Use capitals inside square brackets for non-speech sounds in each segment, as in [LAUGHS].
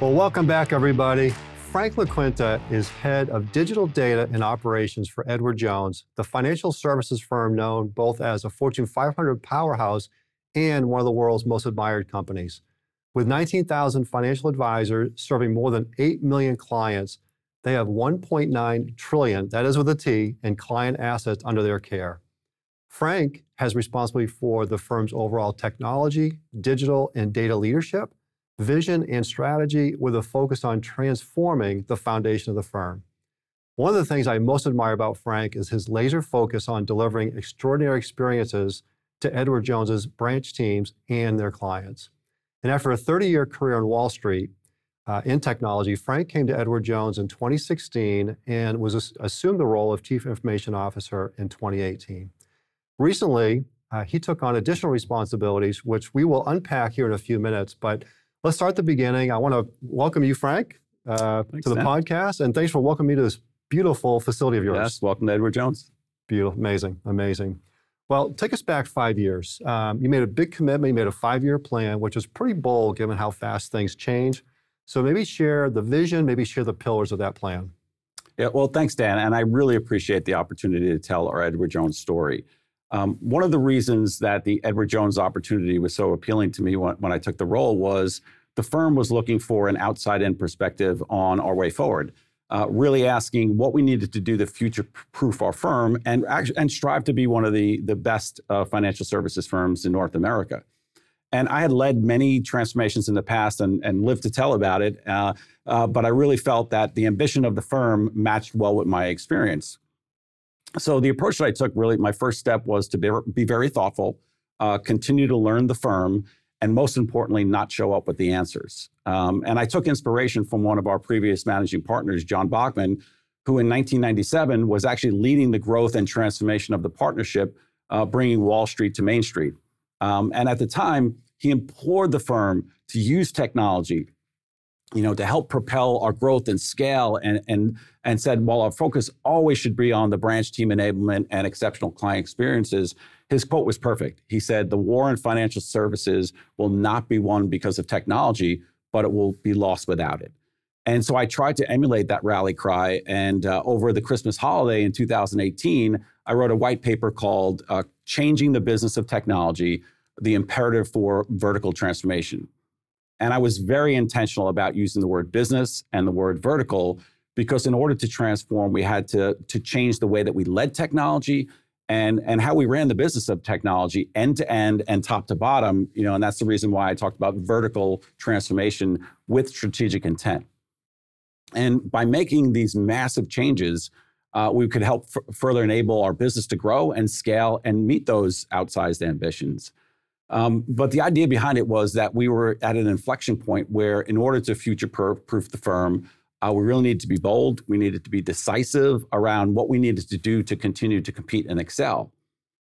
Well, welcome back, everybody. Frank LaQuinta is head of digital data and operations for Edward Jones, the financial services firm known both as a Fortune 500 powerhouse and one of the world's most admired companies. With 19,000 financial advisors serving more than 8 million clients, they have 1.9 trillion, that is with a T, in client assets under their care. Frank has responsibility for the firm's overall technology, digital, and data leadership, vision, and strategy with a focus on transforming the foundation of the firm. One of the things I most admire about Frank is his laser focus on delivering extraordinary experiences to Edward Jones's branch teams and their clients. And after a 30 year career on Wall Street uh, in technology, Frank came to Edward Jones in 2016 and was assumed the role of Chief Information Officer in 2018. Recently, uh, he took on additional responsibilities, which we will unpack here in a few minutes. But let's start at the beginning. I want to welcome you, Frank, uh, thanks, to the Sam. podcast. And thanks for welcoming me to this beautiful facility of yours. Yes, welcome to Edward Jones. Beautiful, amazing, amazing. Well, take us back five years. Um, you made a big commitment, you made a five year plan, which is pretty bold given how fast things change. So maybe share the vision, maybe share the pillars of that plan. Yeah, well, thanks, Dan. And I really appreciate the opportunity to tell our Edward Jones story. Um, one of the reasons that the Edward Jones opportunity was so appealing to me when, when I took the role was the firm was looking for an outside in perspective on our way forward. Uh, really asking what we needed to do to future proof our firm and, and strive to be one of the, the best uh, financial services firms in North America. And I had led many transformations in the past and, and lived to tell about it, uh, uh but I really felt that the ambition of the firm matched well with my experience so the approach that I took really, my first step was to be, be very thoughtful, uh, continue to learn the firm, and most importantly, not show up with the answers. Um, and I took inspiration from one of our previous managing partners, John Bachmann, who in 1997 was actually leading the growth and transformation of the partnership, uh, bringing Wall Street to Main Street. Um, and at the time, he implored the firm to use technology you know, to help propel our growth and scale and, and, and said, while our focus always should be on the branch team enablement and exceptional client experiences, his quote was perfect. He said, the war in financial services will not be won because of technology, but it will be lost without it. And so I tried to emulate that rally cry. And uh, over the Christmas holiday in 2018, I wrote a white paper called uh, Changing the Business of Technology, the Imperative for Vertical Transformation. And I was very intentional about using the word business and the word vertical because in order to transform, we had to, to change the way that we led technology and, and how we ran the business of technology end to end and top to bottom. You know, and that's the reason why I talked about vertical transformation with strategic intent. And by making these massive changes, uh, we could help f- further enable our business to grow and scale and meet those outsized ambitions. Um, but the idea behind it was that we were at an inflection point where, in order to future proof the firm, uh, we really needed to be bold. We needed to be decisive around what we needed to do to continue to compete and excel.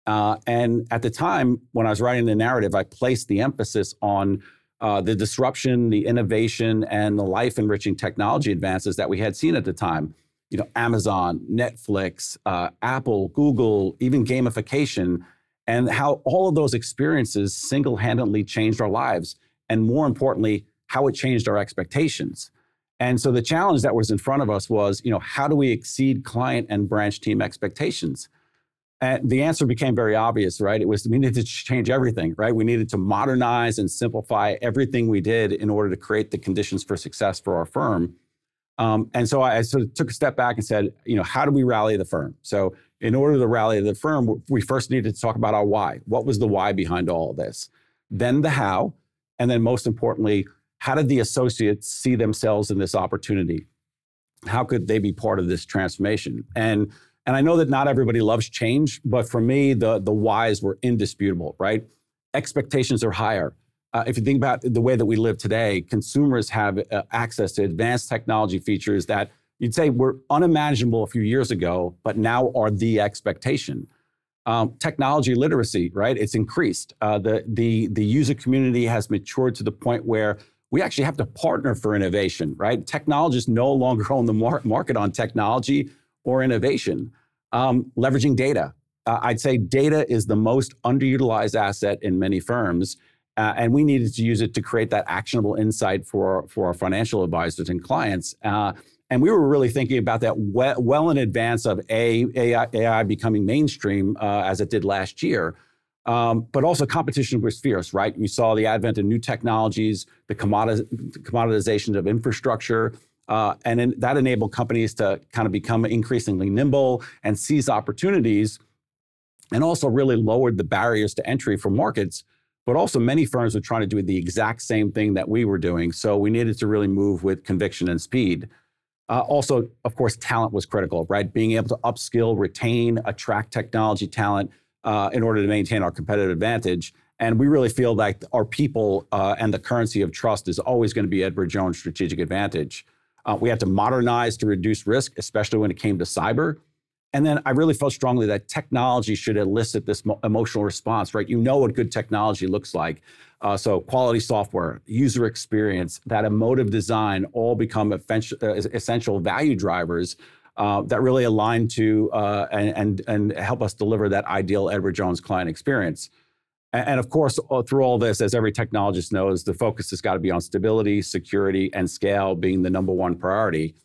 Uh, and at the time, when I was writing the narrative, I placed the emphasis on uh, the disruption, the innovation, and the life enriching technology advances that we had seen at the time. You know, Amazon, Netflix, uh, Apple, Google, even gamification and how all of those experiences single handedly changed our lives. And more importantly, how it changed our expectations. And so the challenge that was in front of us was, you know, how do we exceed client and branch team expectations? And the answer became very obvious, right? It was we needed to change everything, right? We needed to modernize and simplify everything we did in order to create the conditions for success for our firm. Um, and so I sort of took a step back and said, you know, how do we rally the firm? So in order to rally the firm, we first needed to talk about our why. What was the why behind all of this? Then the how. And then most importantly, how did the associates see themselves in this opportunity? How could they be part of this transformation? And and I know that not everybody loves change, but for me, the the whys were indisputable, right? Expectations are higher. Uh, if you think about the way that we live today, consumers have uh, access to advanced technology features that you'd say were unimaginable a few years ago, but now are the expectation. Um, technology literacy, right? It's increased. Uh, the, the, the user community has matured to the point where we actually have to partner for innovation, right? Technologists no [LAUGHS] longer own the mar- market on technology or innovation. Um, leveraging data. Uh, I'd say data is the most underutilized asset in many firms. Uh, and we needed to use it to create that actionable insight for, for our financial advisors and clients. Uh, and we were really thinking about that well, well in advance of A, AI, AI becoming mainstream uh, as it did last year. Um, but also competition was fierce, right? We saw the advent of new technologies, the commoditization of infrastructure, uh, and in, that enabled companies to kind of become increasingly nimble and seize opportunities, and also really lowered the barriers to entry for markets. But also, many firms were trying to do the exact same thing that we were doing. So we needed to really move with conviction and speed. Uh, also, of course, talent was critical, right? Being able to upskill, retain, attract technology talent uh, in order to maintain our competitive advantage. And we really feel like our people uh, and the currency of trust is always going to be Edward Jones' strategic advantage. Uh, we had to modernize to reduce risk, especially when it came to cyber. And then I really felt strongly that technology should elicit this emotional response, right? You know what good technology looks like. Uh, so quality software, user experience, that emotive design all become uh, essential value drivers uh, that really align to uh, and, and, and help us deliver that ideal Edward Jones client experience. And, and of course, through all this, as every technologist knows, the focus has got to be on stability, security, and scale being the number one priority.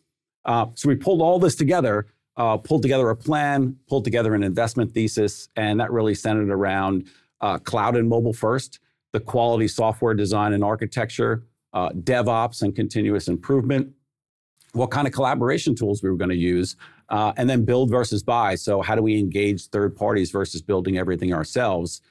Uh, so we pulled all this together uh, pulled together a plan, pulled together an investment thesis, and that really centered around uh, cloud and mobile first, the quality software design and architecture, uh, DevOps and continuous improvement, what kind of collaboration tools we were going to use, uh, and then build versus buy. So, how do we engage third parties versus building everything ourselves?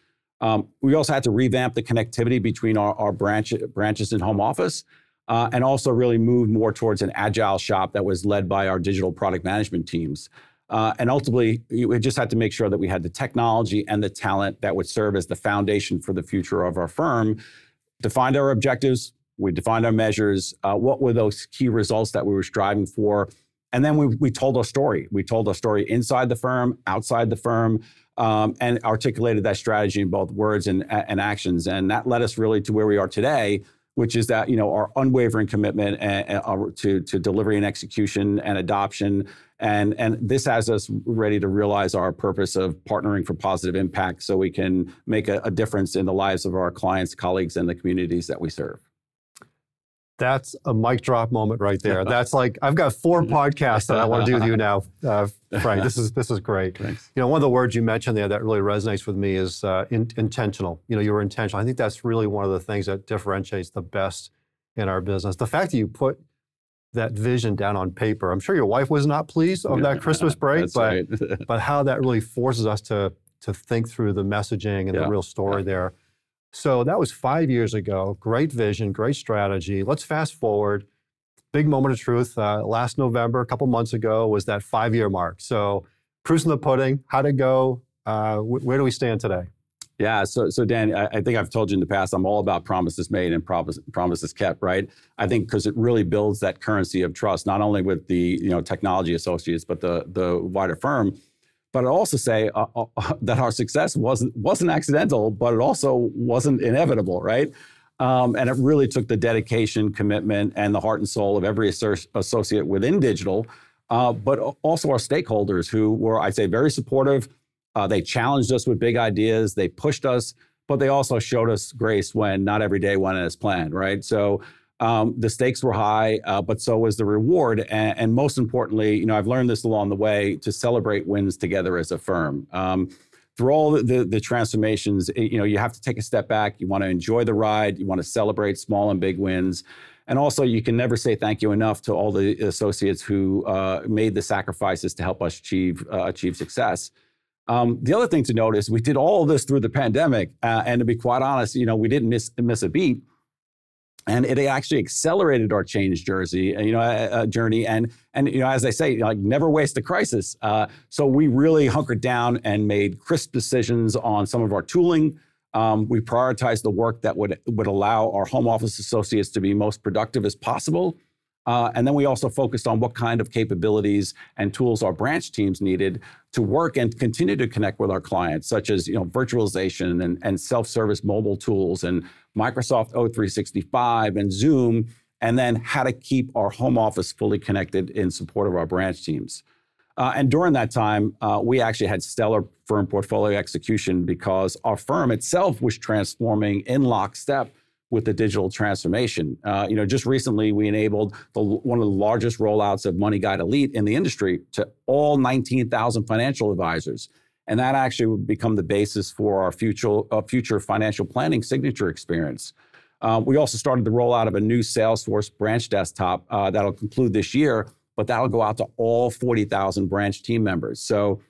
Um, we also had to revamp the connectivity between our, our branch, branches and home office uh, and also really move more towards an agile shop that was led by our digital product management teams. Uh, and ultimately, we just had to make sure that we had the technology and the talent that would serve as the foundation for the future of our firm. Defined our objectives, we defined our measures. Uh, what were those key results that we were striving for? And then we, we told our story. We told our story inside the firm, outside the firm, um, and articulated that strategy in both words and, and actions. And that led us really to where we are today, which is that you know our unwavering commitment and, uh, to to delivery and execution and adoption, and and this has us ready to realize our purpose of partnering for positive impact, so we can make a, a difference in the lives of our clients, colleagues, and the communities that we serve. That's a mic drop moment right there. [LAUGHS] That's like I've got four [LAUGHS] podcasts that I want to do with you now, uh, Frank. This is [LAUGHS] this is great. Thanks. You know, one of the words you mentioned there that really resonates with me is uh, in, intentional. You know, you were intentional. I think that's really one of the things that differentiates the best in our business. The fact that you put that vision down on paper. I'm sure your wife was not pleased of that Christmas break, but right. but how that really forces us to to think through the messaging and yeah. the real story yeah. there. So that was five years ago. Great vision, great strategy. Let's fast forward. Big moment of truth. Uh, last November, a couple months ago, was that five year mark. So, proof's in the pudding. How'd it go? Uh, wh- where do we stand today? Yeah, so so Dan, I, I, think I've told you in the past, I'm all about promises made and promise, promises kept, right? I think because it really builds that currency of trust, not only with the you know technology associates, but the the wider firm. But I'd also say uh, uh, [LAUGHS] that our success wasn't wasn't accidental, but it also wasn't inevitable, right? Um, and it really took the dedication, commitment, and the heart and soul of every associate within digital, uh, but also our stakeholders who were, I'd say, very supportive. Uh, they challenged us with big ideas. They pushed us, but they also showed us grace when not every day went as planned, right? So um, the stakes were high, uh, but so was the reward. And, and, most importantly, you know, I've learned this along the way to celebrate wins together as a firm. Um, through all the, the, the, transformations, you know, you have to take a step back. You want to enjoy the ride. You want to celebrate small and big wins. And also, you can never say thank you enough to all the associates who uh, made the sacrifices to help us achieve uh, achieve success. Um, the other thing to note is we did all this through the pandemic, uh, and to be quite honest, you know, we didn't miss miss a beat and it actually accelerated our change jersey, uh, you know, uh, journey. And and you know, as I say, like never waste a crisis. Uh, so we really hunkered down and made crisp decisions on some of our tooling. Um, we prioritized the work that would would allow our home office associates to be most productive as possible. Uh, and then we also focused on what kind of capabilities and tools our branch teams needed to work and continue to connect with our clients, such as you know virtualization and, and self-service mobile tools and Microsoft O365 and Zoom, and then how to keep our home office fully connected in support of our branch teams. Uh, and during that time, uh, we actually had stellar firm portfolio execution because our firm itself was transforming in lockstep with the digital transformation. Uh, you know, just recently we enabled the, one of the largest rollouts of MoneyGuide Elite in the industry to all 19,000 financial advisors. And that actually would become the basis for our future, uh, future financial planning signature experience. Uh, we also started the rollout of a new Salesforce branch desktop uh, that'll conclude this year, but that'll go out to all 40,000 branch team members. So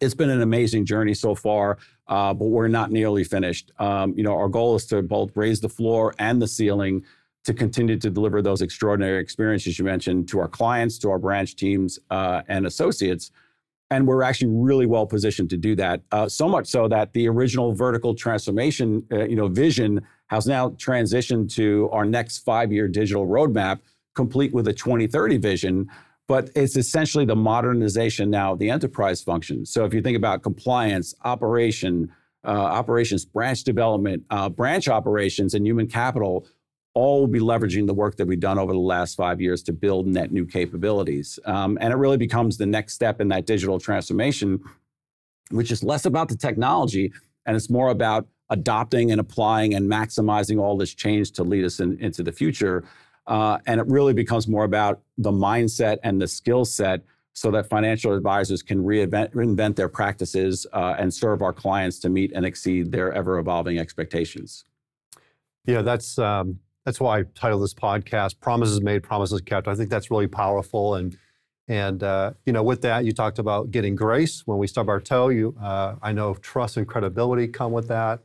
it's been an amazing journey so far, uh, but we're not nearly finished. Um, you know, our goal is to both raise the floor and the ceiling to continue to deliver those extraordinary experiences you mentioned to our clients, to our branch teams, uh, and associates. And we're actually really well positioned to do that. Uh, so much so that the original vertical transformation, uh, you know, vision has now transitioned to our next five-year digital roadmap, complete with a 2030 vision but it's essentially the modernization now of the enterprise function. So if you think about compliance, operation, uh, operations, branch development, uh, branch operations, and human capital, all will be leveraging the work that we've done over the last five years to build net new capabilities. Um, and it really becomes the next step in that digital transformation, which is less about the technology and it's more about adopting and applying and maximizing all this change to lead us in, into the future. Uh, and it really becomes more about the mindset and the skill set so that financial advisors can reinvent, their practices uh, and serve our clients to meet and exceed their ever evolving expectations. Yeah, that's um, that's why I titled this podcast "Promises Made, Promises Kept." I think that's really powerful, and and uh, you know, with that, you talked about getting grace when we stub our toe. You, uh, I know, trust and credibility come with that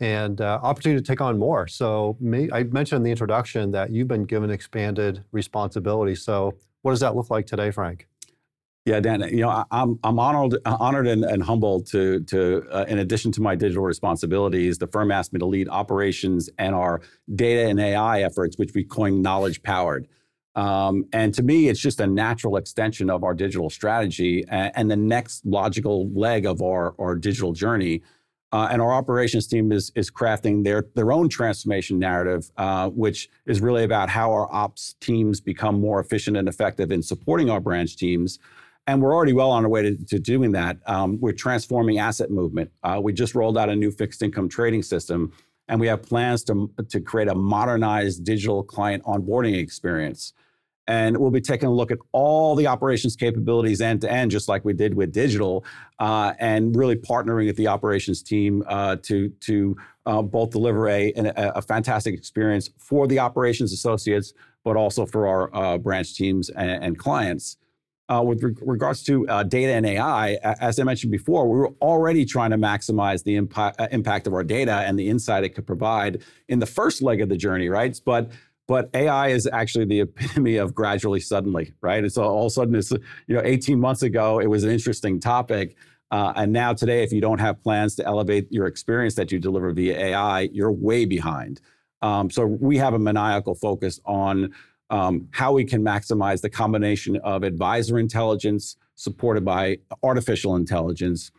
and uh, opportunity to take on more. So me, I mentioned in the introduction that you've been given expanded responsibility. So what does that look like today, Frank? Yeah, Dan. You know, I, am I'm honored honored and, and humbled to to uh, in addition to my digital responsibilities, the firm asked me to lead operations and our data and AI efforts, which we coined knowledge powered. Um, and to me, it's just a natural extension of our digital strategy and, and the next logical leg of our, our digital journey. Uh, and our operations team is, is crafting their, their own transformation narrative, uh, which is really about how our ops teams become more efficient and effective in supporting our branch teams. And we're already well on our way to, to doing that. Um, we're transforming asset movement. Uh, we just rolled out a new fixed income trading system, and we have plans to, to create a modernized digital client onboarding experience. And we'll be taking a look at all the operations capabilities end to end, just like we did with digital, uh, and really partnering with the operations team uh, to, to uh, both deliver a, a, a, fantastic experience for the operations associates, but also for our uh, branch teams and, and clients. Uh, with re- regards to uh, data and AI, as I mentioned before, we were already trying to maximize the impact, impact of our data and the insight it could provide in the first leg of the journey, right? But but AI is actually the epitome of gradually suddenly, right? It's all, all of a sudden, it's, you know, 18 months ago, it was an interesting topic. Uh, and now today, if you don't have plans to elevate your experience that you deliver via AI, you're way behind. Um, so we have a maniacal focus on um, how we can maximize the combination of advisor intelligence supported by artificial intelligence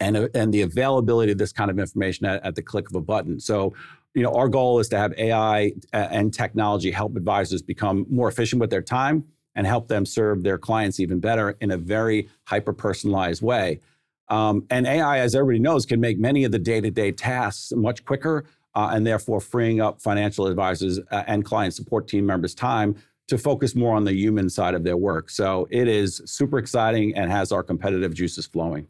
and, uh, and the availability of this kind of information at, at the click of a button. So you know, our goal is to have AI uh, and technology help advisors become more efficient with their time and help them serve their clients even better in a very hyper personalized way. Um, and AI, as everybody knows, can make many of the day to day tasks much quicker uh, and therefore freeing up financial advisors uh, and client support team members' time to focus more on the human side of their work. So it is super exciting and has our competitive juices flowing.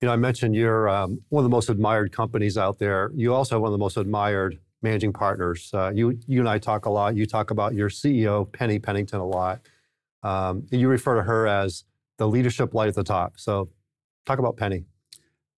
You know, I mentioned you're um, one of the most admired companies out there. You also have one of the most admired managing partners. Uh, you, you and I talk a lot. You talk about your CEO, Penny Pennington, a lot. Um, you refer to her as the leadership light at the top. So, talk about Penny.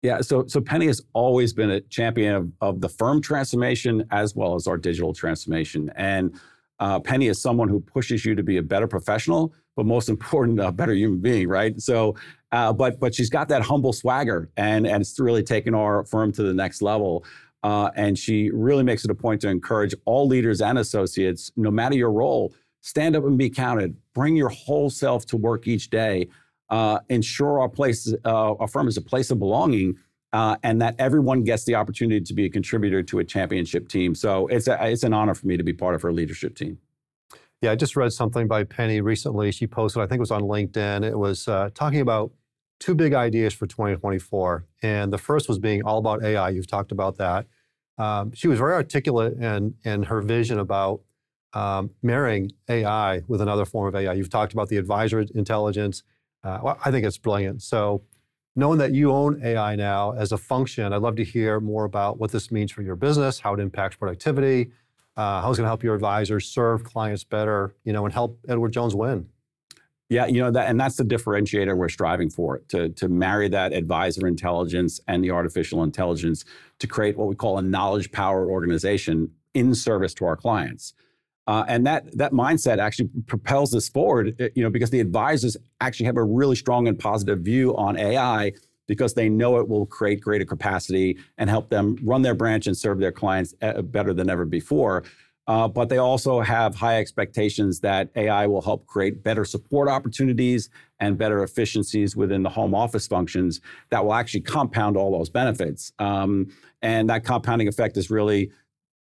Yeah, so so Penny has always been a champion of, of the firm transformation as well as our digital transformation. And uh, Penny is someone who pushes you to be a better professional, but most [LAUGHS] important, a better human being, right? So uh, but but she's got that humble swagger, and and it's really taken our firm to the next level. Uh, and she really makes it a point to encourage all leaders and associates, no matter your role, stand up and be counted. Bring your whole self to work each day. Uh, ensure our place, uh, our firm is a place of belonging, uh, and that everyone gets the opportunity to be a contributor to a championship team. So it's a, it's an honor for me to be part of her leadership team. Yeah, I just read something by Penny recently. She posted, I think it was on LinkedIn. It was uh, talking about two big ideas for 2024. And the first was being all about AI. You've talked about that. Um, she was very articulate in, in her vision about um, marrying AI with another form of AI. You've talked about the advisor intelligence. Uh, well, I think it's brilliant. So, knowing that you own AI now as a function, I'd love to hear more about what this means for your business, how it impacts productivity, uh, how it's going to help your advisors serve clients better, you know, and help Edward Jones win. Yeah, you know that, and that's the differentiator we're striving for to to marry that advisor intelligence and the artificial intelligence to create what we call a knowledge power organization in service to our clients. Uh, and that that mindset actually propels us forward, uh, you know, because the advisors actually have a really strong and positive view on AI because they know it will create greater capacity and help them run their branch and serve their clients uh, better than ever before. Uh, but they also have high expectations that AI will help create better support opportunities and better efficiencies within the home office functions that will actually compound all those benefits. Um, and that compounding effect is really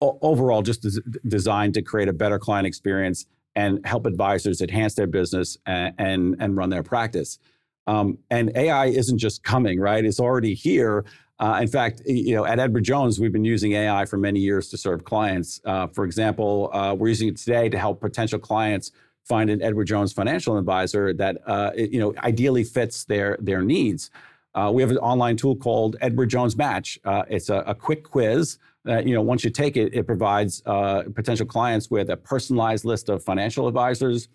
o- overall just des- designed to create a better client experience and help advisors enhance their business and, and, and run their practice. Um, and AI isn't just coming, right? It's already here. Uh, in fact, you know, at Edward Jones, we've been using AI for many years to serve clients. Uh, for example, uh, we're using it today to help potential clients find an Edward Jones financial advisor that uh, you know ideally fits their their needs. Uh, we have an online tool called Edward Jones Match. Uh, it's a, a, quick quiz. That, you know, once you take it, it provides potential clients with a personalized list of financial advisors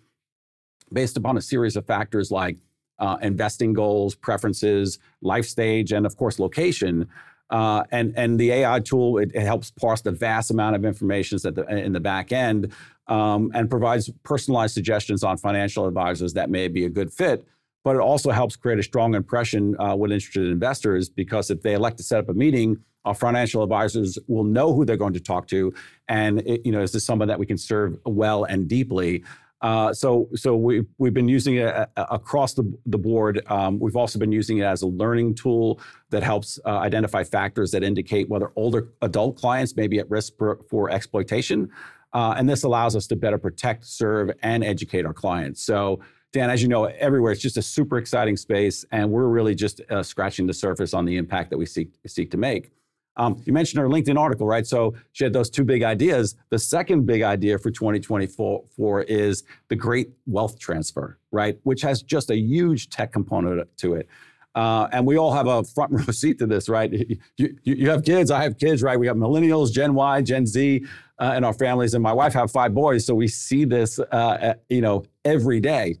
based upon a series of factors like uh, investing goals, preferences, life stage, and of course, location. Uh, and and the AI tool it, it, helps parse the vast amount of information at the, in the back end um, and provides personalized suggestions on financial advisors that may be a good fit. But it also helps create a strong impression uh, with interested investors because if they elect to set up a meeting, our financial advisors will know who they're going to talk to, and it, you know is this someone that we can serve well and deeply. Uh, so, so we, we've been using it uh, uh, across the, the board. Um, we've also been using it as a learning tool that helps uh, identify factors that indicate whether older adult clients may be at risk for, for exploitation. Uh, and this allows us to better protect, serve, and educate our clients. So, Dan, as you know, everywhere it's just a super exciting space, and we're really just scratching the surface on the impact that we seek seek to make. Um, you mentioned her LinkedIn article, right? So she had those two big ideas. The second big idea for 2024 is the great wealth transfer, right? Which has just a huge tech component to it. Uh, and we all have a front [LAUGHS] row seat to this, right? You, you, have kids, I have kids, right? We have millennials, Gen Y, Gen Z uh, our families, and my wife have five boys, so we see this, uh, you know, every day.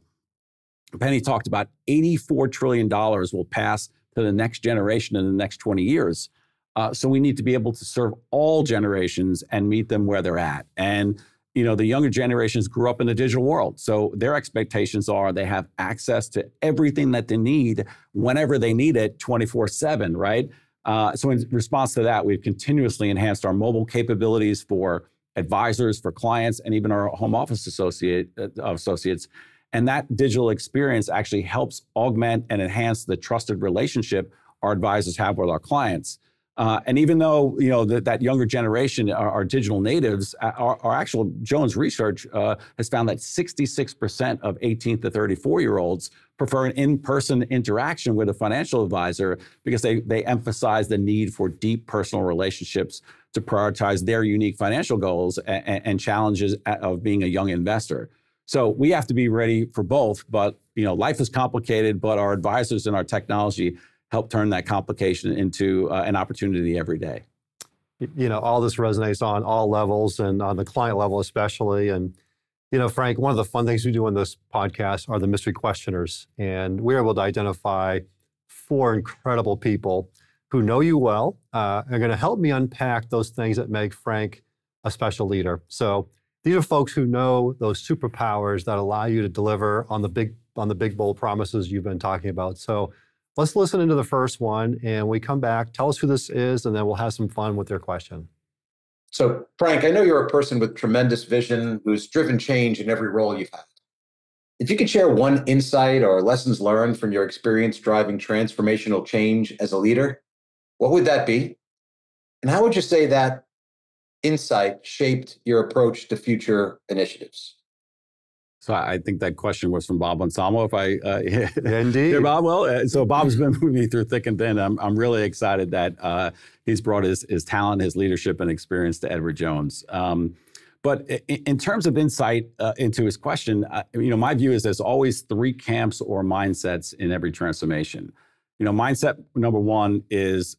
Penny talked about 84 trillion dollars will pass to the next generation in the next 20 years. Uh, so we need to be able to serve all generations and meet them where they're at. And you know, the younger generations grew up in the digital world, so their expectations are they have access to everything that they need whenever they need it, 24/7, right? Uh, so in response to that, we've continuously enhanced our mobile capabilities for advisors, for clients, and even our home office associate, uh, associates. And that digital experience actually helps augment and enhance the trusted relationship our advisors have with our clients. Uh, and even though you know that, younger generation are, are digital natives, uh, our, our, actual Jones research uh, has found that 66% of 18 to 34 year olds prefer an in-person interaction with a financial advisor because they they emphasize the need for deep personal relationships to prioritize their unique financial goals and, and challenges of being a young investor. So we have to be ready for both. But you know, life is complicated, but our advisors and our technology help turn that complication into uh, an opportunity every day. You know, all this resonates on all levels and on the client level, especially. And, you know, Frank, one of the fun things we do in this podcast are the mystery questioners. And we're able to identify four incredible people who know you well uh, are going to help me unpack those things that make Frank a special leader. So these are folks who know those superpowers that allow you to deliver on the big on the big bold promises you've been talking about. So Let's listen into the first one and we come back. Tell us who this is, and then we'll have some fun with their question. So, Frank, I know you're a person with tremendous vision who's driven change in every role you've had. If you could share one insight or lessons learned from your experience driving transformational change as a leader, what would that be? And how would you say that insight shaped your approach to future initiatives? So I think that question was from Bob Anselmo. If I uh, [LAUGHS] indeed, yeah, Bob. Well, uh, so Bob's been with me through thick and thin. I'm I'm really excited that uh, he's brought his his talent, his leadership, and experience to Edward Jones. Um, but in, in, terms of insight uh, into his question, uh, you know, my view is there's always three camps or mindsets in every transformation. You know, mindset number one is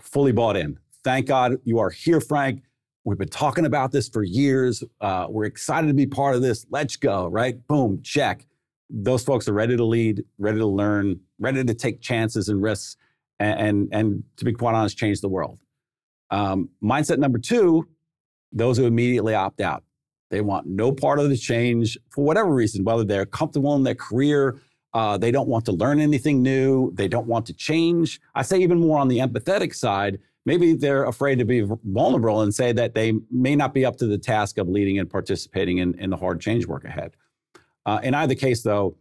fully bought in. Thank God you are here, Frank. We've been talking about this for years. Uh, we're excited to be part of this. Let's go, right? Boom, check. Those folks are ready to lead, ready to learn, ready to take chances and risks, and, and, and to be quite honest, change the world. Um, mindset number two, those who immediately opt out. They want no part of the change for whatever reason, whether they're comfortable in their career, uh, they don't want to learn anything new, they don't want to change. I say even more on the empathetic side, maybe they're afraid to be vulnerable and say that they may not be up to the task of leading and participating in, in the hard change work ahead. Uh, in either case, though,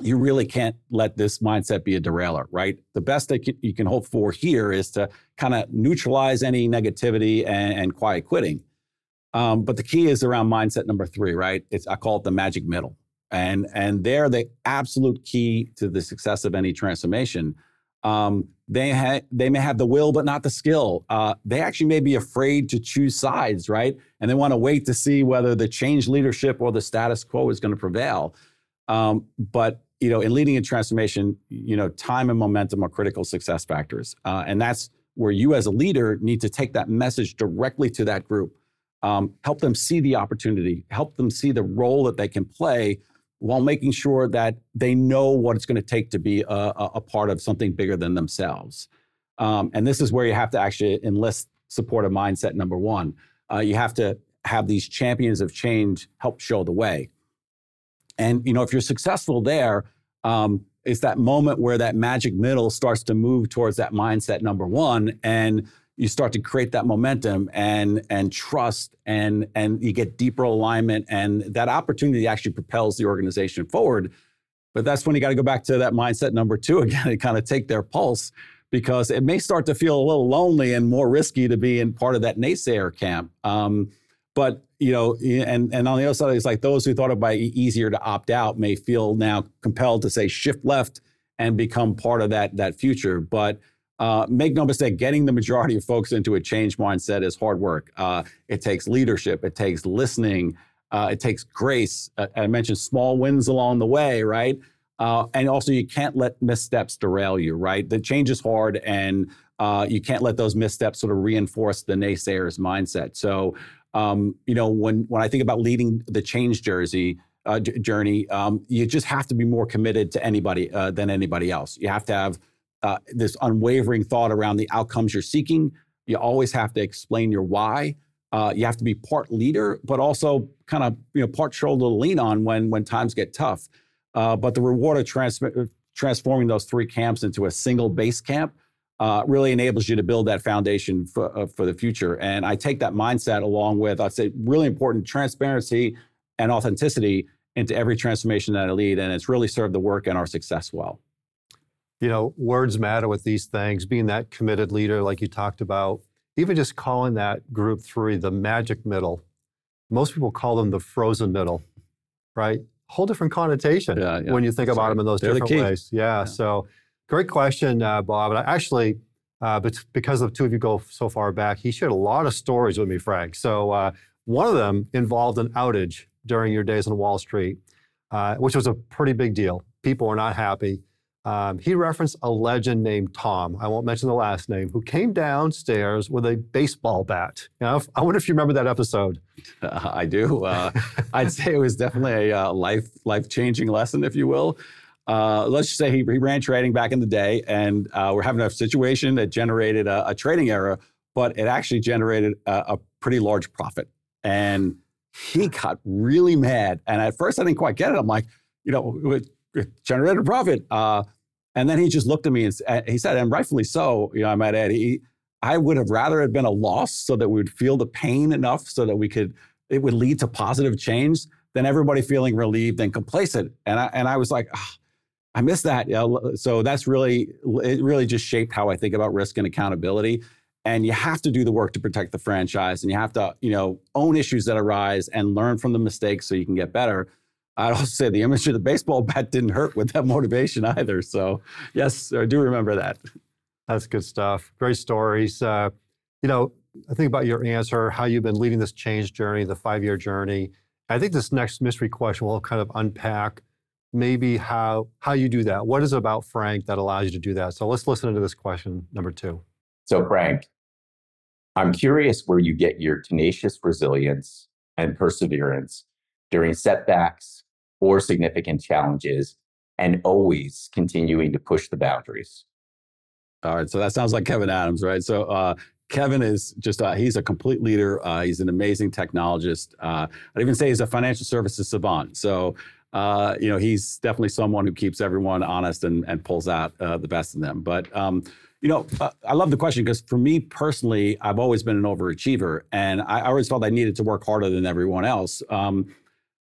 you really can't let this mindset be a derailer, right? The best that you can hope for here is to kind of neutralize any negativity and, and quiet quitting. Um, but the key is around mindset number three, right? It's I call it the magic middle, and and they're the absolute key to the success of any transformation. Um, they ha- they may have the will but not the skill. Uh, they actually may be afraid to choose sides, right? And they want to wait to see whether the change leadership or the status quo is going to prevail. Um, but you know, in leading a transformation, you know, time and momentum are critical success factors, uh, and that's where you as a leader need to take that message directly to that group. Um, help them see the opportunity, help them see the role that they can play while making sure that they know what it's going to take to be a, a part of something bigger than themselves. Um, and this is where you have to actually enlist supportive mindset number one. Uh, you have to have these champions of change help show the way. And you know, if you're successful there, um, it's that moment where that magic middle starts to move towards that mindset number one, and you start to create that momentum and and trust and and you get deeper alignment and that opportunity actually propels the organization forward. But that's when you got to go back to that mindset number two again [LAUGHS] and kind of take their pulse because it may start to feel a little lonely and more risky to be in part of that naysayer camp. Um, but you know and and on the other side it's like those who thought it might be easier to opt out may feel now compelled to say shift left and become part of that that future. But make no mistake, getting the majority of folks into a change mindset is hard work. Uh, it takes leadership, it takes listening, uh, it takes grace. Uh, I mentioned small wins along the way, right? Uh, and also, you can't let missteps derail you, right? The change is hard, and uh, you can't let those missteps sort of reinforce the naysayer's mindset. So, um, you know, when when I think about leading the change jersey, uh, journey, um, you just have to be more committed to anybody uh, than anybody else. You have to have uh, this unwavering thought around the outcomes you're seeking. You always have to explain your why. Uh, you have to be part leader, but also kind of you know part shoulder to lean on when when times get tough. Uh, but the reward of trans- transforming those three camps into a single base camp uh, really enables you to build that foundation for, uh, for the future. And I take that mindset along with, I'd say, really important transparency and authenticity into every transformation that I lead. And it's really served the work and our success well you know, words matter with these things, being that committed leader, like you talked about, even just calling that group three the magic middle. Most people call them the frozen middle, right? Whole different connotation yeah, yeah. when you think That's about them in those They're different the ways. Yeah, yeah, So, great question, uh, Bob. And I actually, uh, but because the two of you go so far back, he shared a lot of stories with me, Frank. So, uh, one of them involved an outage during your days on Wall Street, uh, which was a pretty big deal. People were not happy. Um, he referenced a legend named Tom, I won't mention the last name, who came downstairs with a baseball bat. You know, I wonder if you remember that episode. Uh, I do. Uh, I'd say it was definitely a uh, life life changing lesson, if you will. Uh, let's just say he, he, ran trading back in the day, and uh, we're having a situation that generated a, a trading error, but it actually generated a, a pretty large profit. And he got really mad. And at first, I didn't quite get it. I'm like, you know, generated a profit. Uh, and then he just looked at me and he said, and rightfully so, you know, I might add, he, I would have rather it been a loss so that we would feel the pain enough so that we could, it would lead to positive change than everybody feeling relieved and complacent. And I, and I was like, oh, I miss that. You know? So that's really, it really just shaped how I think about risk and accountability. And you have to do the work to protect the franchise and you have to, you know, own issues that arise and learn from the mistakes so you can get better. I'd also say the image of the baseball bat didn't hurt with that motivation either. So, yes, I do remember that. That's good stuff. Great stories. Uh, you know, I think about your answer, how you've been leading this change journey, the five year journey. I think this next mystery question will kind of unpack maybe how how you do that. What is it about Frank that allows you to do that? So let's listen to this question number two. So, Frank, I'm curious where you get your tenacious resilience and perseverance during setbacks or significant challenges and always continuing to push the boundaries. All right. So that sounds like Kevin Adams, right? So, uh, Kevin is just, uh, he's a complete leader. Uh, he's an amazing technologist. Uh, I'd even say he's a financial services savant. So, uh, you know, he's definitely someone who keeps everyone honest and, and pulls out uh, the best in them. But, um, you know, I love the question because for me personally, I've always been an overachiever and I, I always felt I needed to work harder than everyone else. Um,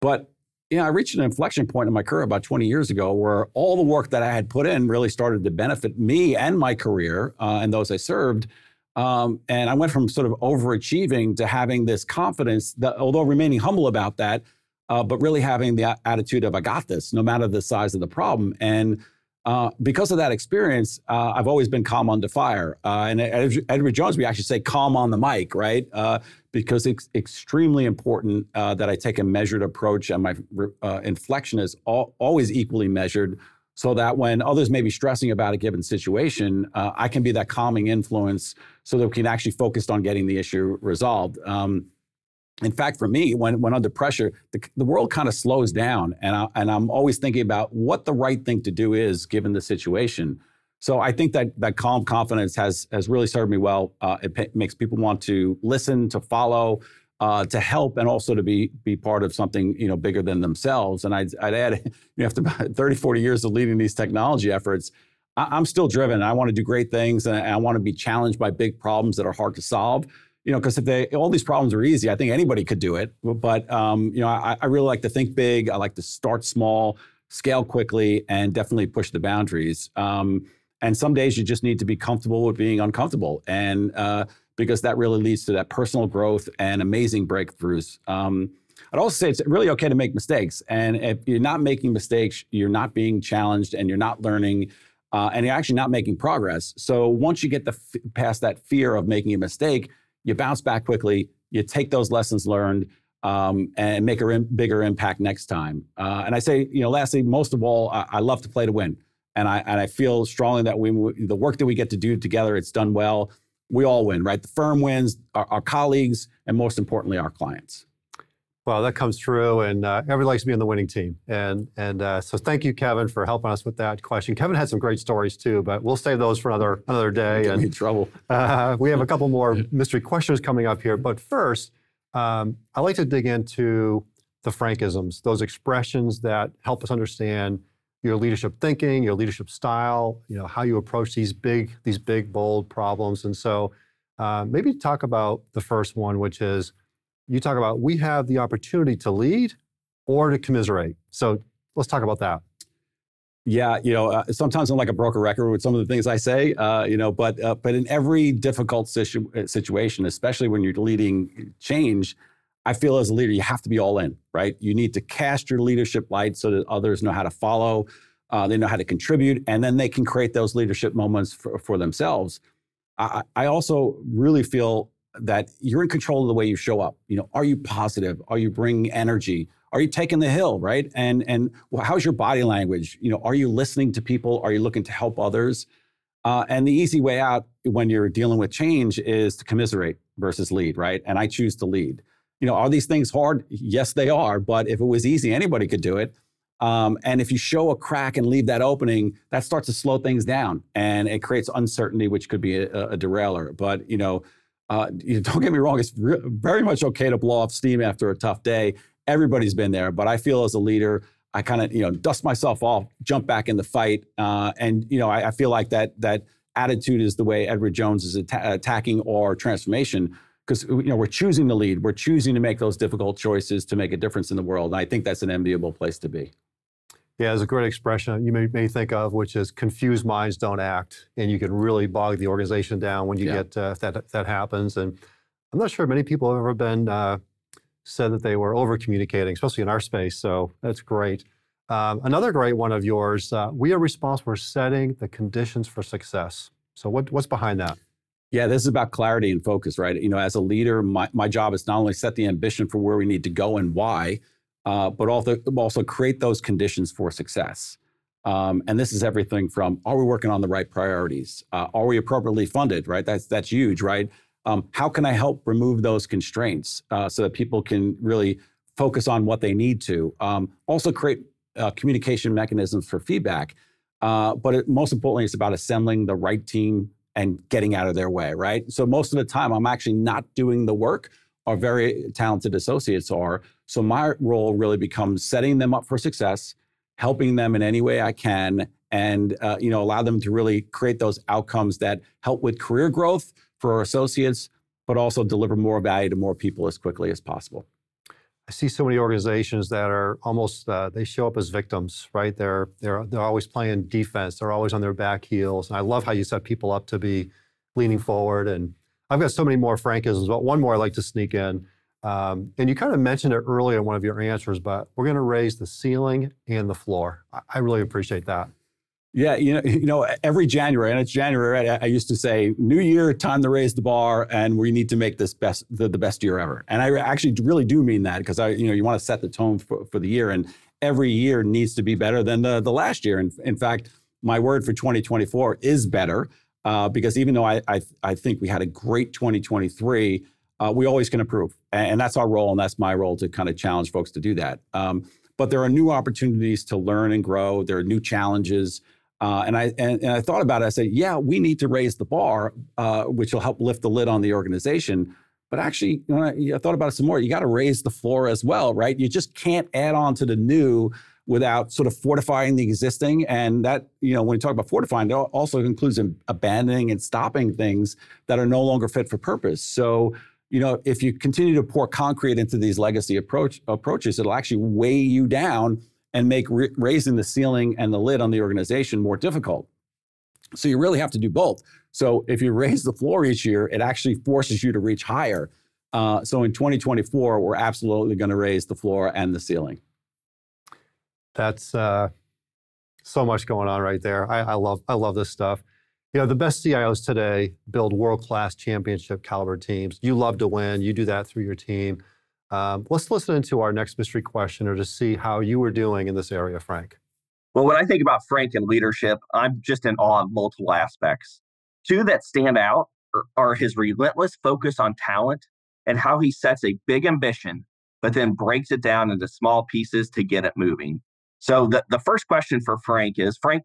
but, you know, I reached an inflection point in my career about 20 years ago where all the work that I had put in really started to benefit me and my career uh, and those I served. Um, and I went from sort of overachieving to having this confidence that, although remaining humble about that, uh, but really having the attitude of I got this, no matter the size of the problem. And uh, because of that experience, uh, I've always been calm under fire. Uh, and Edward Jones, we actually say calm on the mic, right? Uh, because it's extremely important uh, that I take a measured approach and my inflection is all, always equally measured so that when others may be stressing about a given situation, I can be that calming influence so that we can actually focus on getting the issue resolved. Um, in fact, for me, when, when under pressure, the, the world kind of slows down. And, I, and I'm always thinking about what the right thing to do is given the situation. So I think that that calm confidence has, has really served me well. Uh, it p- makes people want to listen, to follow, uh, to help, and also to be, be part of something you know, bigger than themselves. And I'd, I'd add, [LAUGHS] you know, after about 30, 40 years of leading these technology efforts, I, am still driven. I want to do great things and I want to be challenged by big problems that are hard to solve you know, because if they all these problems are easy, I think anybody could do it. But um, you know, I, I, really like to think big. I like to start small, scale quickly, and definitely push the boundaries. Um, and some days you just need to be comfortable with being uncomfortable, and uh, because that really leads to that personal growth and amazing breakthroughs. Um, I'd also say it's really okay to make mistakes, and if you're not making mistakes, you're not being challenged, and you're not learning. Uh, and you're actually not making progress. So once you get the f- past that fear of making a mistake, you bounce back quickly, you take those lessons learned um, and make a in, bigger impact next time. Uh, and I say, you know, lastly, most of all, I, I, love to play to win. And I, and I feel strongly that we, the work that we get to do together, it's done well. We all win, right? The firm wins, our, our colleagues, and most importantly, our clients. Well, that comes true, and uh, everybody likes to be on the winning team. And and uh, so, thank you, Kevin, for helping us with that question. Kevin had some great stories too, but we'll save those for another another day. Get and, me in trouble. Uh, we have a couple more [LAUGHS] mystery questions coming up here, but first, um, I like to dig into the Frankisms, those expressions that help us understand your leadership thinking, your leadership style, you know, how you approach these big these big bold problems. And so, uh, maybe talk about the first one, which is you talk about we have the opportunity to lead or to commiserate. So let's talk about that. Yeah, you know, uh, sometimes I'm like a broker record with some of the things I say, uh, you know, but uh, but in every difficult situ- uh, situation, especially when you're leading change, I feel as a leader you have to be all in, right? You need to cast your leadership light so that others know how to follow, uh, they know how to contribute, and then they can create those leadership moments for, for themselves. I, I also really feel that you're in control of the way you show up. You know, are you positive? Are you bringing energy? Are you taking the hill, right? And and well, how's your body language? You know, are you listening to people? Are you looking to help others? Uh, and the easy way out when you're dealing with change is to commiserate versus lead, right? And I choose to lead. You know, are these things hard? Yes, they are. But if it was easy, anybody could do it. Um, and if you show a crack and leave that opening, that starts to slow things down, and it creates uncertainty, which could be a, a derailer. But you know, uh, [LAUGHS] don't get me wrong, it's re- very much okay to blow off steam after a tough day. Everybody's been there, but I feel as a leader, I kind of you know dust myself off, jump back in the fight, uh, and you know I, I, feel like that that attitude is the way Edward Jones is at- attacking our transformation because you know we're choosing to lead, we're choosing to make those difficult choices to make a difference in the world, and I think that's an enviable place to be. Yeah, there's a great expression you may, may, think of, which is confused minds don't act. And you can really bog the organization down when you yeah. get uh, that, that happens. And I'm not sure many people have ever been uh, said that they were over communicating, especially in our space. So that's great. Um, another great one of yours, uh, we are responsible for setting the conditions for success. So what, what's behind that? Yeah, this is about clarity and focus, right? You know, as a leader, my, my job is not only set the ambition for where we need to go and why, uh, but also also create those conditions for success. Um, and this is everything from: Are we working on the right priorities? Uh, are we appropriately funded? Right, that's that's huge, right? Um, how can I help remove those constraints uh, so that people can really focus on what they need to? Um, also, create uh, communication mechanisms for feedback. Uh, but it, most importantly, it's about assembling the right team and getting out of their way, right? So most of the time, I'm actually not doing the work. Our very talented associates are. So my role really becomes setting them up for success, helping them in any way I can, and uh, you know allow them to really create those outcomes that help with career growth for our associates, but also deliver more value to more people as quickly as possible. I see so many organizations that are almost uh, they show up as victims, right? They're they're they're always playing defense. They're always on their back heels. And I love how you set people up to be leaning forward. And I've got so many more Frankisms, but one more I'd like to sneak in. Um, and you kind of mentioned it earlier in one of your answers, but we're going to raise the ceiling and the floor. I, I really appreciate that. Yeah, you know, [LAUGHS] you know, every January, and it's January, right? I used to say, "New year, time to raise the bar, and we need to make this best the, the best year ever." And I actually really do mean that because I, you know, you want to set the tone for, for the year, and every year needs to be better than the the last year. And in fact, my word for 2024 is better uh, because even though I, I I think we had a great 2023, uh, we always can improve, and, that's our role, and that's my role to kind of challenge folks to do that. Um, but there are new opportunities to learn and grow. There are new challenges. Uh, and I and, and, I thought about it. I said, yeah, we need to raise the bar, uh, which will help lift the lid on the organization. But actually, when I, I thought about it some more, you got to raise the floor as well, right? You just can't add on to the new without sort of fortifying the existing. And that, you know, when you talk about fortifying, it also includes abandoning and stopping things that are no longer fit for purpose. So, you know, if you continue to pour concrete into these legacy approach approaches, it'll actually weigh you down and make raising the ceiling and the lid on the organization more difficult. So you really have to do both. So if you raise the floor each year, it actually forces you to reach higher. Uh, so in 2024, we're absolutely going to raise the floor and the ceiling. That's uh, so much going on right there. I, I love I love this stuff. You know, the best CIOs today build world-class championship caliber teams. You love to win. You do that through your team. Um, let's listen into our next mystery questioner to see how you were doing in this area, Frank. Well, when I think about Frank and leadership, I'm just in awe of multiple aspects. Two that stand out are his relentless focus on talent and how he sets a big ambition, but then breaks it down into small pieces to get it moving. So the, the first question for Frank is Frank,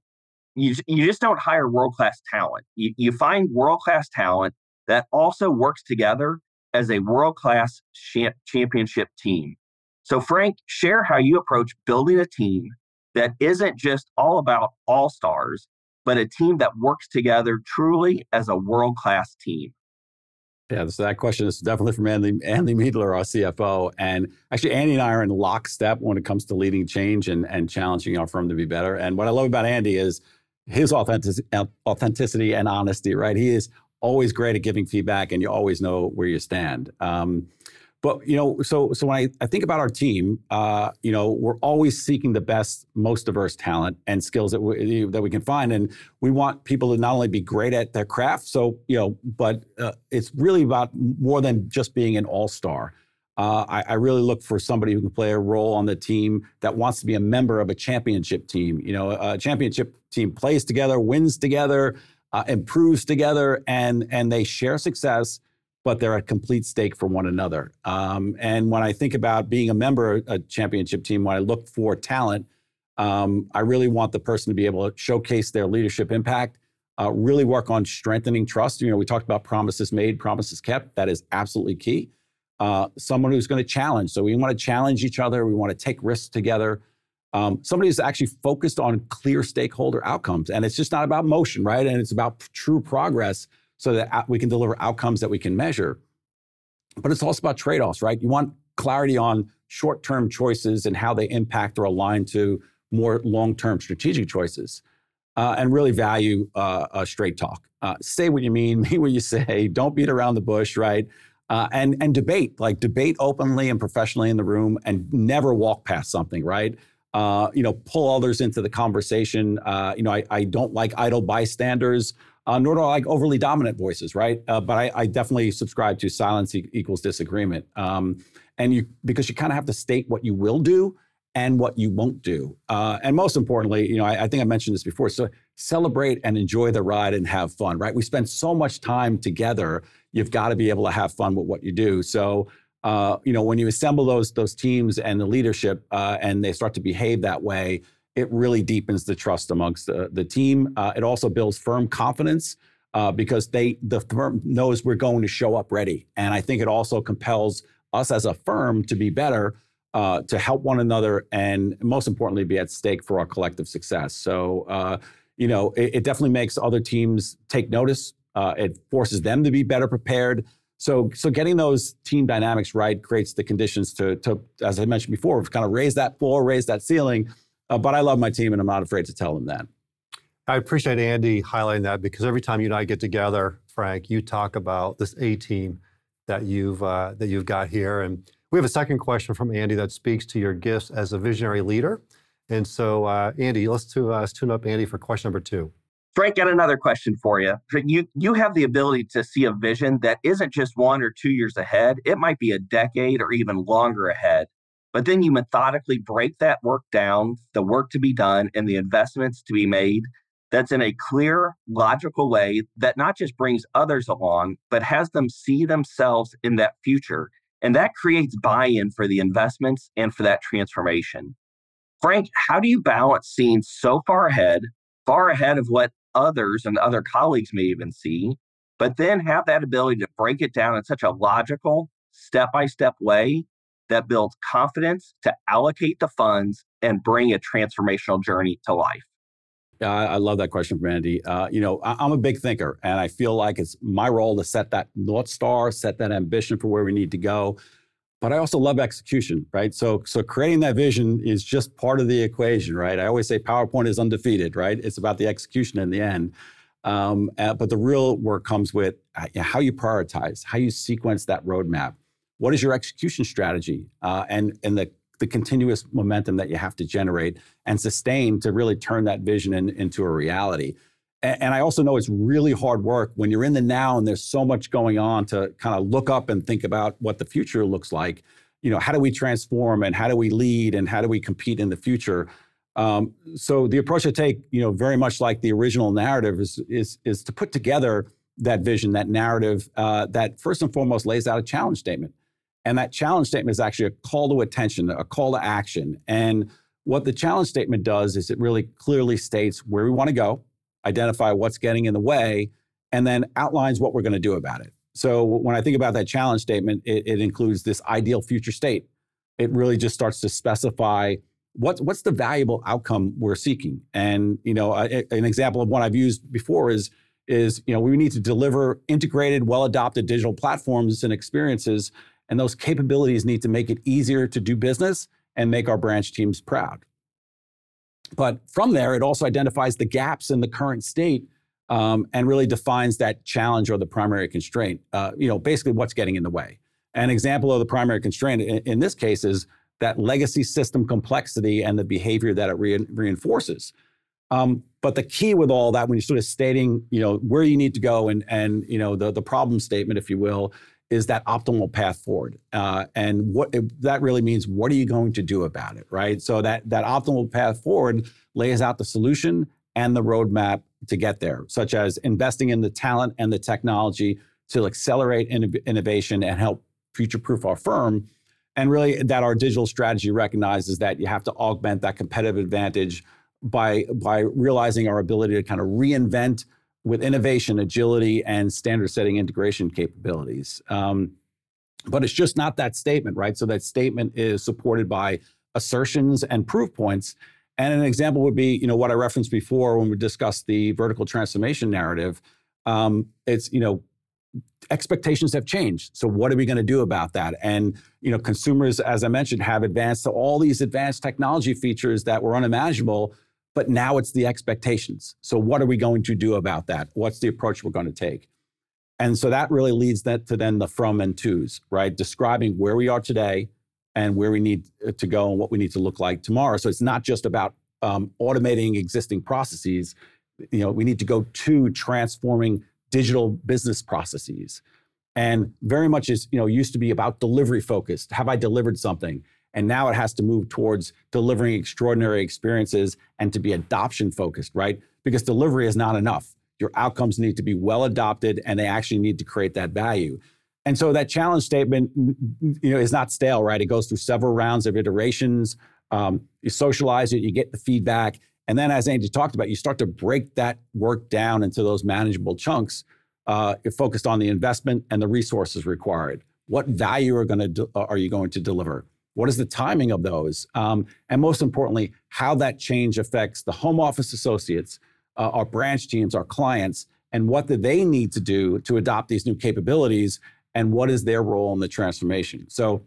you, you just don't hire world class talent. You, you find world class talent that also works together as a world class championship team. So, Frank, share how you approach building a team that isn't just all about all stars, but a team that works together truly as a world class team. Yeah, so that question is definitely from Andy, Andy Miedler, our CFO. And actually, Andy and I are in lockstep when it comes to leading change and, and challenging our firm to be better. And what I love about Andy is his authentic, authenticity and honesty, right? He is always great at giving feedback and you always know where you stand. Um, but you know, so so when I, I think about our team, uh, you know, we're always seeking the best, most diverse talent and skills that we that we can find, and we want people to not only be great at their craft, so you know, but uh, it's really about more than just being an all star. Uh, I, I, really look for somebody who can play a role on the team that wants to be a member of a championship team. You know, a championship team plays together, wins together, uh, improves together and and they share success but they're at complete stake for one another. Um, and when i think about being a member of a championship team when i look for talent um, i really want the person to be able to showcase their leadership impact uh, really work on strengthening trust. You know we talked about promises made promises kept. That is absolutely key uh, someone who's going to challenge so we want to challenge each other we want to take risks together um, somebody who's actually focused on clear stakeholder outcomes. And it's just not about motion, right? And it's about true progress so that we can deliver outcomes that we can measure. But it's also about trade offs, right? You want clarity on short term choices and how they impact or align to more long term strategic choices. Uh, and really value uh, straight talk. Uh, say what you mean, [LAUGHS] mean what you say. Don't beat around the bush, right? Uh, and and debate, like debate openly and professionally in the room, and never walk past something, right? Uh, you know, pull others into the conversation. Uh, you know, I, I don't like idle bystanders, uh, nor do I like overly dominant voices, right? Uh, but I, I, definitely subscribe to silence e- equals disagreement, um, and you because you kind of have to state what you will do and what you won't do. Uh, and most importantly, you know, I, I, think I mentioned this before. So celebrate and enjoy the ride and have fun, right? We spend so much time together. You've got to be able to have fun with what you do. So, uh, you know, when you assemble those those teams and the leadership, uh, and they start to behave that way, it really deepens the trust amongst the, the team. Uh, it also builds firm confidence. Uh, because they the firm knows we're going to show up ready, and I think it also compels us as a firm to be better uh, to help one another and most importantly be at stake for our collective success so uh, you know it, it, definitely makes other teams take notice uh, it forces them to be better prepared so so getting those team dynamics right creates the conditions to, to as i mentioned before kind of raise that floor raise that ceiling uh, but i love my team and i'm not afraid to tell them that i appreciate andy highlighting that because every time you and i get together frank you talk about this a team that you've uh, that you've got here and we have a second question from Andy that speaks to your gifts as a visionary leader. And so, uh, Andy, let's, to, uh, let's tune up Andy for question number two. Frank, got another question for you. You you have the ability to see a vision that isn't just one or two years ahead. It might be a decade or even longer ahead. But then you methodically break that work down, the work to be done, and the investments to be made. That's in a clear, logical way that not just brings others along, but has them see themselves in that future and that creates buy in for the investments and for that transformation. Frank, how do you balance seeing so far ahead, far ahead of what others and other colleagues may even see, but then have that ability to break it down in such a logical, step by step way that builds confidence to allocate the funds and bring a transformational journey to life? Yeah, I, love that question from Andy. Uh, you know, I, am a big thinker, and I feel like it's my role to set that north star, set that ambition for where we need to go. But I also love execution, right? So, so creating that vision is just part of the equation, right? I always say PowerPoint is undefeated, right? It's about the execution in the end. Um, uh, but the real work comes with uh, how you prioritize, how you sequence that roadmap. What is your execution strategy? Uh, and and the the continuous momentum that you have to generate and sustain to really turn that vision in, into a reality. And, I also know it's really hard work when you're in the now and there's so much going on to kind of look up and think about what the future looks like. You know, how do we transform and how do we lead and how do we compete in the future? Um, so the approach I take, you know, very much like the original narrative is is is to put together that vision, that narrative uh, that first and foremost lays out a challenge statement. And that challenge statement is actually a call to attention, a call to action. And what the challenge statement does is it really clearly states where we want to go, identify what's getting in the way, and then outlines what we're going to do about it. So when I think about that challenge statement, it, it includes this ideal future state. It really just starts to specify what's what's the valuable outcome we're seeking. And you know, a, an example of one I've used before is is you know we need to deliver integrated, well adopted digital platforms and experiences and those capabilities need to make it easier to do business and make our branch teams proud. But from there, it also identifies the gaps in the current state um, and really defines that challenge or the primary constraint. Uh, you know, basically what's getting in the way. An example of the primary constraint in, in this case is that legacy system complexity and the behavior that it re- reinforces. Um, but the key with all that, when you're sort of stating, you know, where you need to go and and you know the the problem statement, if you will, is that optimal path forward. Uh, and what that really means, what are you going to do about it, right? So that that optimal path forward lays out the solution and the roadmap to get there, such as investing in the talent and the technology to accelerate innovation and help future-proof our firm. And really, that our digital strategy recognizes that you have to augment that competitive advantage by by realizing our ability to kind of reinvent with innovation, agility, and standard setting integration capabilities. Um, but it's just not that statement, right? So that statement is supported by assertions and proof points. And an example would be, you know, what I referenced before when we discussed the vertical transformation narrative. Um, it's, you know, expectations have changed. So what are we going to do about that? And you know, consumers, as I mentioned, have advanced to all these advanced technology features that were unimaginable but now it's the expectations. So, what are we going to do about that? What's the approach we're going to take? And so that really leads that to then the from and tos, right? Describing where we are today and where we need uh, to go and what we need to look like tomorrow. So it's not just about um, automating existing processes. You know, we need to go to transforming digital business processes. And very much is, you know, used to be about delivery focused. Have I delivered something? And now it has to move towards delivering extraordinary experiences and to be adoption focused, right? Because delivery is not enough your outcomes need to be well adopted and they actually need to create that value. And so that challenge statement, you know, is not stale, right? It goes through several rounds of iterations. Um, you socialize it, you get the feedback, and then, as Andy talked about, you start to break that work down into those manageable chunks. Uh, focused on the investment and the resources required. What value are to de- are you going to deliver? What is the timing of those? Um, and most importantly, how that change affects the home office associates, uh, our branch teams, our clients, and what do they need to do to adopt these new capabilities, and what is their role in the transformation. So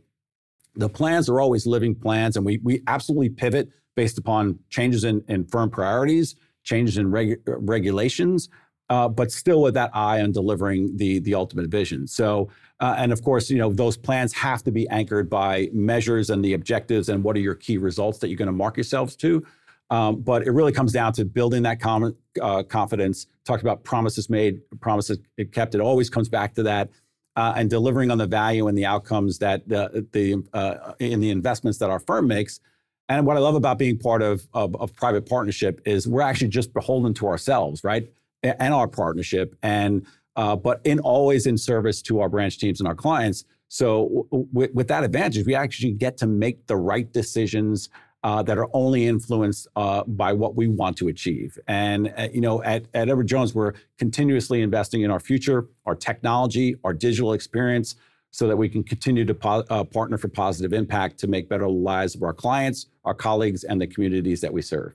the plans are always living plans, and we, we absolutely pivot based upon changes in, in firm priorities, changes in regu- regulations, uh, but still with that eye on delivering the, the ultimate vision. So, uh, and of course, you know, those plans have to be anchored by measures and the objectives and what are your key results that you're going to mark yourselves to. Um, but it really comes down to building that com- uh, confidence. Talked about promises made, promises kept. It always comes back to that, uh, and delivering on the value and the outcomes that the, the uh, in the investments that our firm makes. And what I love about being part of, of, of private partnership is we're actually just beholden to ourselves, right, and our partnership, and uh, but in always in service to our branch teams and our clients. So w- with that advantage, we actually get to make the right decisions uh, that are only influenced uh, by what we want to achieve. And uh, you know, at, at Edward Jones, we're continuously investing in our future, our technology, our digital experience, so that we can continue to po- uh, partner for positive impact to make better lives of our clients, our colleagues, and the communities that we serve.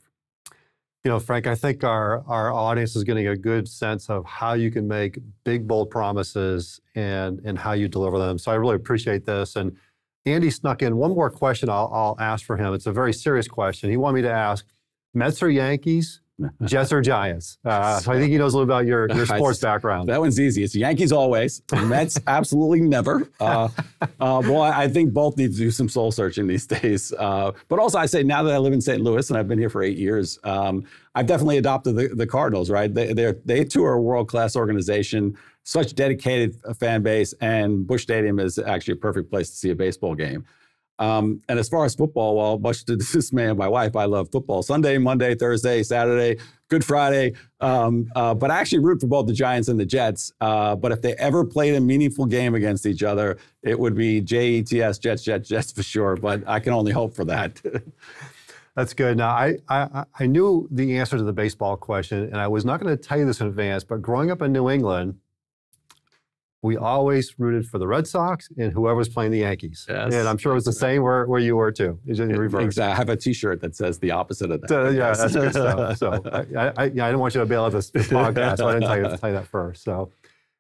You know, Frank, I think our, our audience is getting a good sense of how you can make big, bold promises and, and how you deliver them. So I really appreciate this. And Andy snuck in one more question I'll, I'll ask for him. It's a very serious question. He wanted me to ask Mets or Yankees, [LAUGHS] Jets or Giants? Uh, so I think he knows a little about your, your [LAUGHS] sports background. That one's easy. It's Yankees always. [LAUGHS] Mets absolutely never. Uh, uh, well, I think both need to do some soul searching these days. Uh, but also, I say now that I live in St. Louis and I've been here for eight years, um, I've definitely adopted the, the Cardinals. Right? They they too are a world class organization such dedicated fan base, and Busch Stadium is actually a perfect place to see a baseball game. Um, and as far as football, well, much to the [LAUGHS] dismay of my wife, I love football. Sunday, Monday, Thursday, Saturday, Good Friday. Um, uh, but I actually root for both the Giants and the Jets. Uh, but if they ever played a meaningful game against each other, it would be J-E-T-S, Jets, Jets, Jets for sure. But I can only hope for that. [LAUGHS] That's good. Now, I, I, I knew the answer to the baseball question, and I was not going to tell you this in advance, but growing up in New England, we always rooted for the Red Sox and whoever was playing the Yankees. Yes. And I'm sure it was the same where, where you were too. in reverse. Exactly. I have a T-shirt that says the opposite of that. So, yeah, that's good [LAUGHS] stuff. So I, I, yeah, I didn't want you to bail out this, this [LAUGHS] podcast, so I didn't tell you, to tell you that first. So,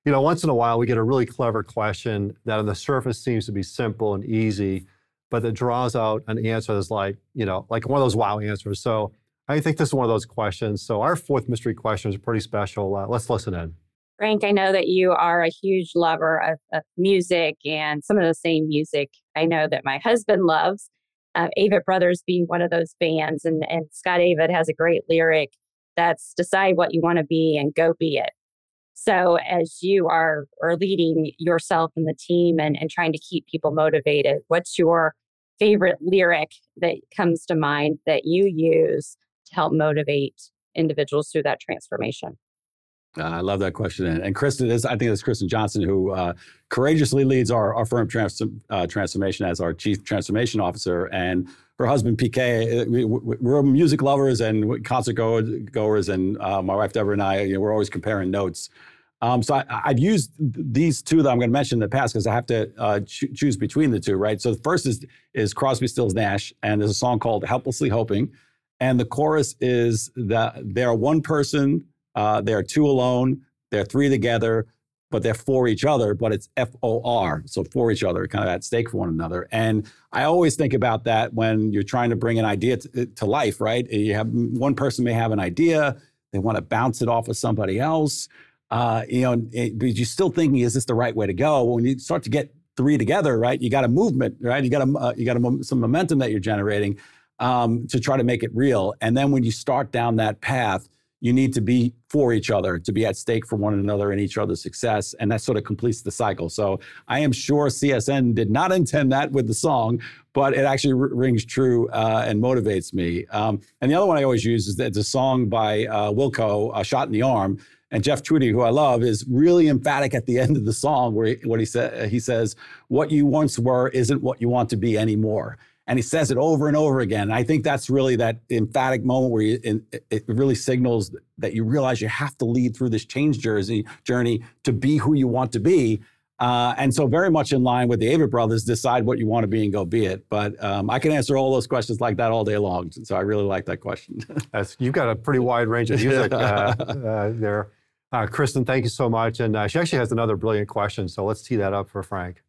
you know, once in a while we get a really clever question that on the surface seems to be simple and easy, but that draws out an answer that's like, you know, like one of those wow answers. So I think this is one of those questions. So our fourth mystery question is pretty special. Uh, let's listen in. Frank, I know that you are a huge lover of, of, music and some of the same music I know that my husband loves. Uh, Avett Brothers being one of those bands, and, and Scott Avett has a great lyric that's decide what you want to be and go be it. So, as you are, are leading yourself and the team and, and trying to keep people motivated, what's your favorite lyric that comes to mind that you use to help motivate individuals through that transformation? Uh, I love that question. And, and Kristin is, I think it's Kristin Johnson who uh, courageously leads our, our firm trans, uh, transformation as our chief transformation officer. And her husband, PK, uh, we, we're music lovers and concert goers. And uh, my wife, Deborah, and I, you know, we're always comparing notes. Um, so I, have used these two that I'm going to mention in the past because I have to cho- choose between the two, right? So the first is, is Crosby, Stills, Nash, and there's a song called Helplessly Hoping. And the chorus is that they're one person uh, they're two alone, they're three together, but they're for each other, but it's F O R. So for each other, kind of at stake for one another. And I always think about that when you're trying to bring an idea to, to life, right? You have one person may have an idea, they want to bounce it off of somebody else. uh, you know, it, but you're still thinking, is this the right way to go? When you start to get three together, right? You got a movement, right? You got a uh, you got a, some momentum that you're generating um, to try to make it real. And then when you start down that path, you need to be for each other, to be at stake for one another and each other's success. And that sort of completes the cycle. So I am sure CSN did not intend that with the song, but it actually r- rings true uh, and motivates me. Um, and the other one I always use is that it's a song by uh, Wilco, "A Shot in the Arm." And Jeff Tweedy, who I love, is really emphatic at the [LAUGHS] end of the song, where he, what he said, he says, "What you once were isn't what you want to be anymore." And he says it over and over again. And I think that's really that emphatic moment where you, it really signals that you realize you have to lead through this change jersey journey to be who you want to be. Uh, and so, very much in line with the Avett brothers, decide what you want to be and go be it. But um, I can answer all those questions like that all day long. So I really like that question. [LAUGHS] That's, you've got a pretty wide range of music uh, [LAUGHS] uh, there. Uh, Kristin, thank you so much. And uh, she actually has another brilliant question. So let's tee that up for Frank.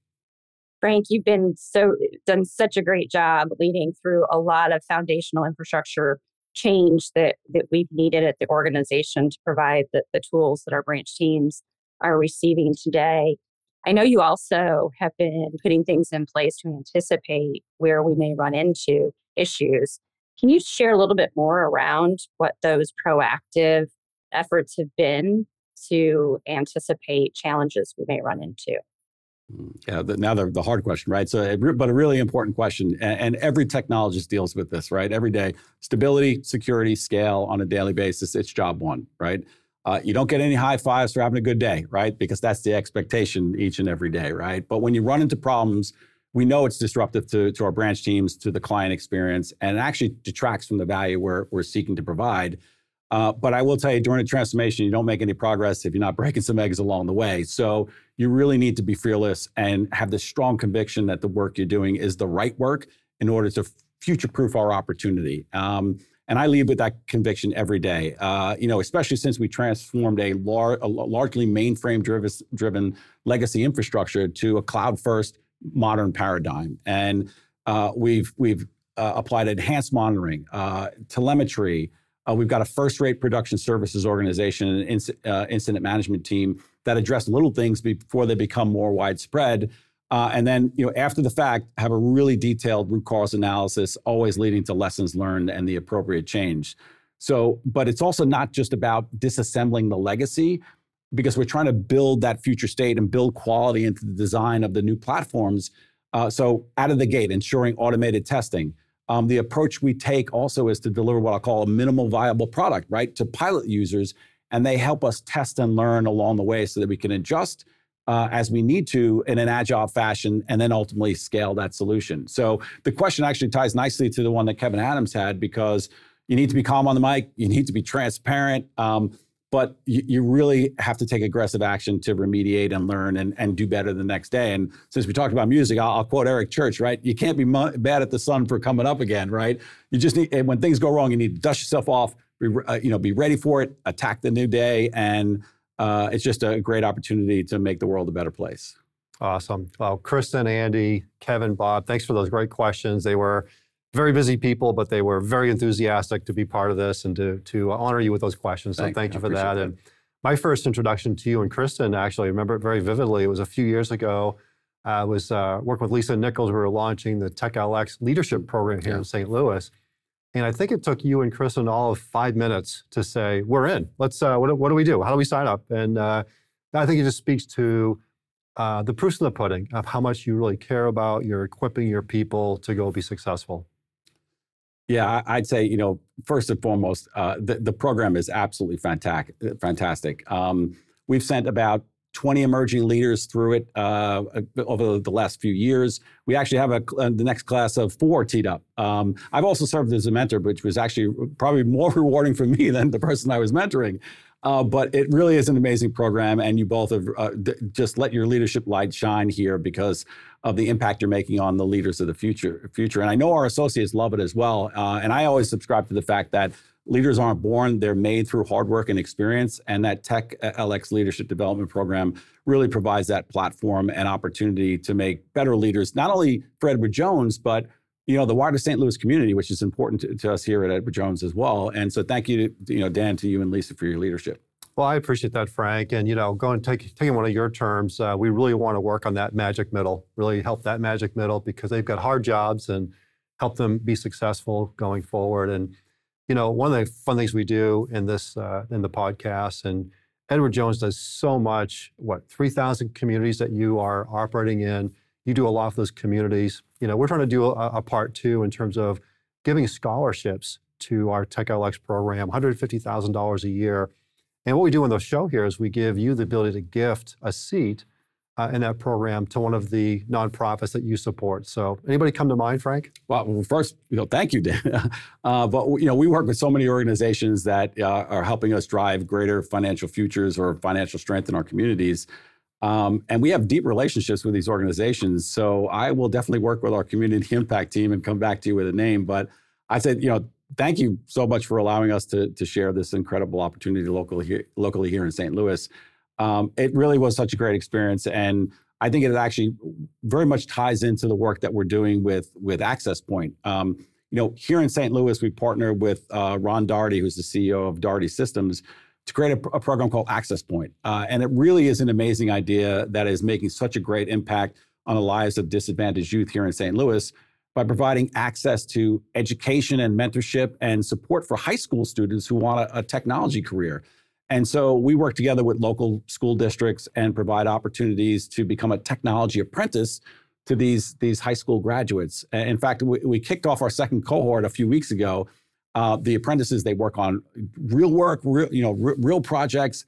Frank, you've been so done such a great job leading through a lot of foundational infrastructure change that that we've needed at the organization to provide the, the tools that our branch teams are receiving today. I know you also have been putting things in place to anticipate where we may run into issues. Can you share a little bit more around what those proactive efforts have been to anticipate challenges we may run into? Yeah, the, now the, the hard question, right? So, but a really important question, and, and, every technologist deals with this, right? Every day, stability, security, scale on a daily basis. It's job one, right? Uh, you don't get any high fives for having a good day, right? Because that's the expectation each and every day, right? But when you run into problems, we know it's disruptive to, to our branch teams, to the client experience, and it actually detracts from the value we're, we're seeking to provide. Uh, but I will tell you, during a transformation, you don't make any progress if you're not breaking some eggs along the way. So you really need to be fearless and have the strong conviction that the work you're doing is the right work in order to future-proof our opportunity. Um, and I lead with that conviction every day. Uh, you know, especially since we transformed a, lar- a largely mainframe-driven legacy infrastructure to a cloud-first modern paradigm, and uh, we've we've uh, applied enhanced monitoring, uh, telemetry. Uh, we've got a first-rate production services organization and inc- uh, incident management team that address little things before they become more widespread. Uh, and then, you know, after the fact, have a really detailed root cause analysis, always leading to lessons learned and the appropriate change. So, but it's also not just about disassembling the legacy, because we're trying to build that future state and build quality into the design of the new platforms. Uh, so, out of the gate, ensuring automated testing, um, the approach we take also is to deliver what I call a minimal viable product, right, to pilot users, and they help us test and learn along the way so that we can adjust uh, as we need to in an agile fashion, and then ultimately scale that solution. So the question actually ties nicely to the one that Kevin Adams had because you need to be calm on the mic, you need to be transparent. Um, but you, you, really have to take aggressive action to remediate and learn and, and do better the next day. And since we talked about music, I'll, I'll quote Eric Church, right? You can't be bad at the sun for coming up again, right? You just need, when things go wrong, you need to dust yourself off, be, uh, you know, be ready for it, attack the new day, and uh, it's just a great opportunity to make the world a better place. Awesome. Well, Kristin, Andy, Kevin, Bob, thanks for those great questions. They were very busy people, but they were very enthusiastic to be part of this and to, to honor you with those questions. So thank, thank you for that. that. And my first introduction to you and Kristin, actually, I remember it very vividly. It was a few years ago. I was uh, working with Lisa Nichols. We were launching the Tech TechLX leadership program here yeah. in St. Louis. And I think it took you and Kristin all of five minutes to say, we're in. Let's, uh, what, what, do we do? How do we sign up? And uh, I think it just speaks to uh, the proof in the pudding of how much you really care about you're equipping your people to go be successful. Yeah, I'd say you know first and foremost, uh, the the program is absolutely fantastic. Fantastic. Um, we've sent about 20 emerging leaders through it uh, over the last few years. We actually have a, uh, the next class of four teed up. Um, I've also served as a mentor, which was actually probably more [LAUGHS] rewarding for me than the person I was mentoring. Uh, but it really is an amazing program, and you both have uh, just let your leadership light shine here because of the impact you're making on the leaders of the future. Future, and I know our associates love it as well. Uh, and I always subscribe to the fact that leaders aren't born; they're made through hard work and experience. And that Tech LX Leadership Development Program really provides that platform and opportunity to make better leaders, not only for Edward Jones, but you know the wider St. Louis community, which is important to, to, us here at Edward Jones as well. And so, thank you, to, you know, Dan, to you and Lisa for your leadership. Well, I appreciate that, Frank. And you know, going take, taking one of your terms, uh, we really want to work on that magic middle. Really help that magic middle because they've got hard jobs and help them be successful going forward. And you know, one of the fun things we do in this uh, in the podcast, and Edward Jones does so much. What three thousand communities that you are operating in? You do a lot of those communities. You know, we're trying to do a, a part two in terms of giving scholarships to our TechLX program, $150,000 a year and what we do in the show here is we give you the ability to gift a seat uh, in that program to one of the nonprofits that you support. So, anybody come to mind, Frank? Well, first, you know, thank you, Dan. [LAUGHS] uh, but you know, we work with so many organizations that uh, are helping us drive greater financial futures or financial strength in our communities. Um, and we have deep relationships with these organizations. So I will definitely work with our community [LAUGHS] impact team and come back to you with a name. But I said, you know, thank you so much for allowing us to, to share this incredible opportunity locally here, locally here in St. Louis. Um, it really was such a great experience. And I think it actually very much ties into the work that we're doing with, with Access Point. Um, you know, here in St. Louis, we partner with uh, Ron Daugherty, who's the CEO of Daugherty Systems, to create a, a program called Access Point. Uh, and it really is an amazing idea that is making such a great impact on the lives of disadvantaged youth here in St. Louis by providing access to education and mentorship and support for high school students who want a, a, technology career. And so we work together with local school districts and provide opportunities to become a technology apprentice to these, these high school graduates. In fact, we, we kicked off our second cohort a few weeks ago. Uh, the apprentices, they work on real work, real, you know, real projects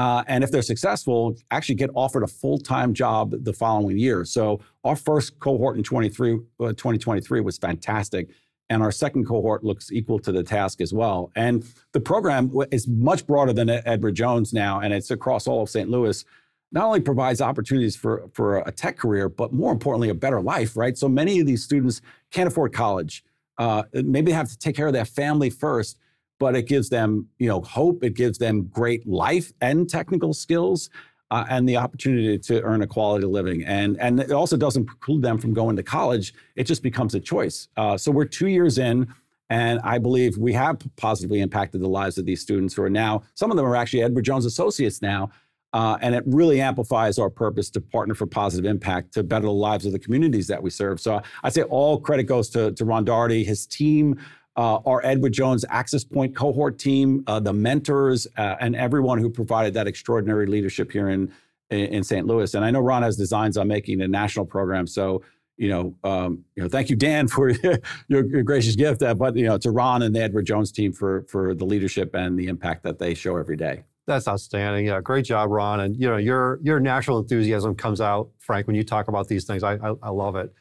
uh, and if they're successful, actually get offered a full-time job the following year. So our first cohort in 23, uh, 2023 was fantastic. And our second cohort looks equal to the task as well. And the program is much broader than Edward Jones now, and it's across all of St. Louis. Not only provides opportunities for, for a tech career, but more importantly, a better life, right? So many of these students can't afford college. Uh, maybe they have to take care of their family first but it gives them, you know, hope. It gives them great life and technical skills. Uh, and the opportunity to earn a quality living. And, and it also doesn't preclude them from going to college. It just becomes a choice. Uh, so we're two years in, and I believe we have positively impacted the lives of these students who are now, some of them are actually Edward Jones Associates now. Uh, and it really amplifies our purpose to partner for positive impact to better the lives of the communities that we serve. So I say all credit goes to, to Ron Daugherty, his team, uh, our Edward Jones Access Point cohort team, uh, the mentors, uh, and everyone who provided that extraordinary leadership here in, in St. Louis. And I know Ron has designs on making a national program. So, you know, um, you know, thank you, Dan, [LAUGHS] for your, your gracious gift. Uh, but you know, to Ron and the Edward Jones team for for the leadership and the impact that they show every day. That's outstanding. Yeah, great job, Ron. And you know, your your natural enthusiasm comes out, Frank, when you talk about these things. I I, I love it.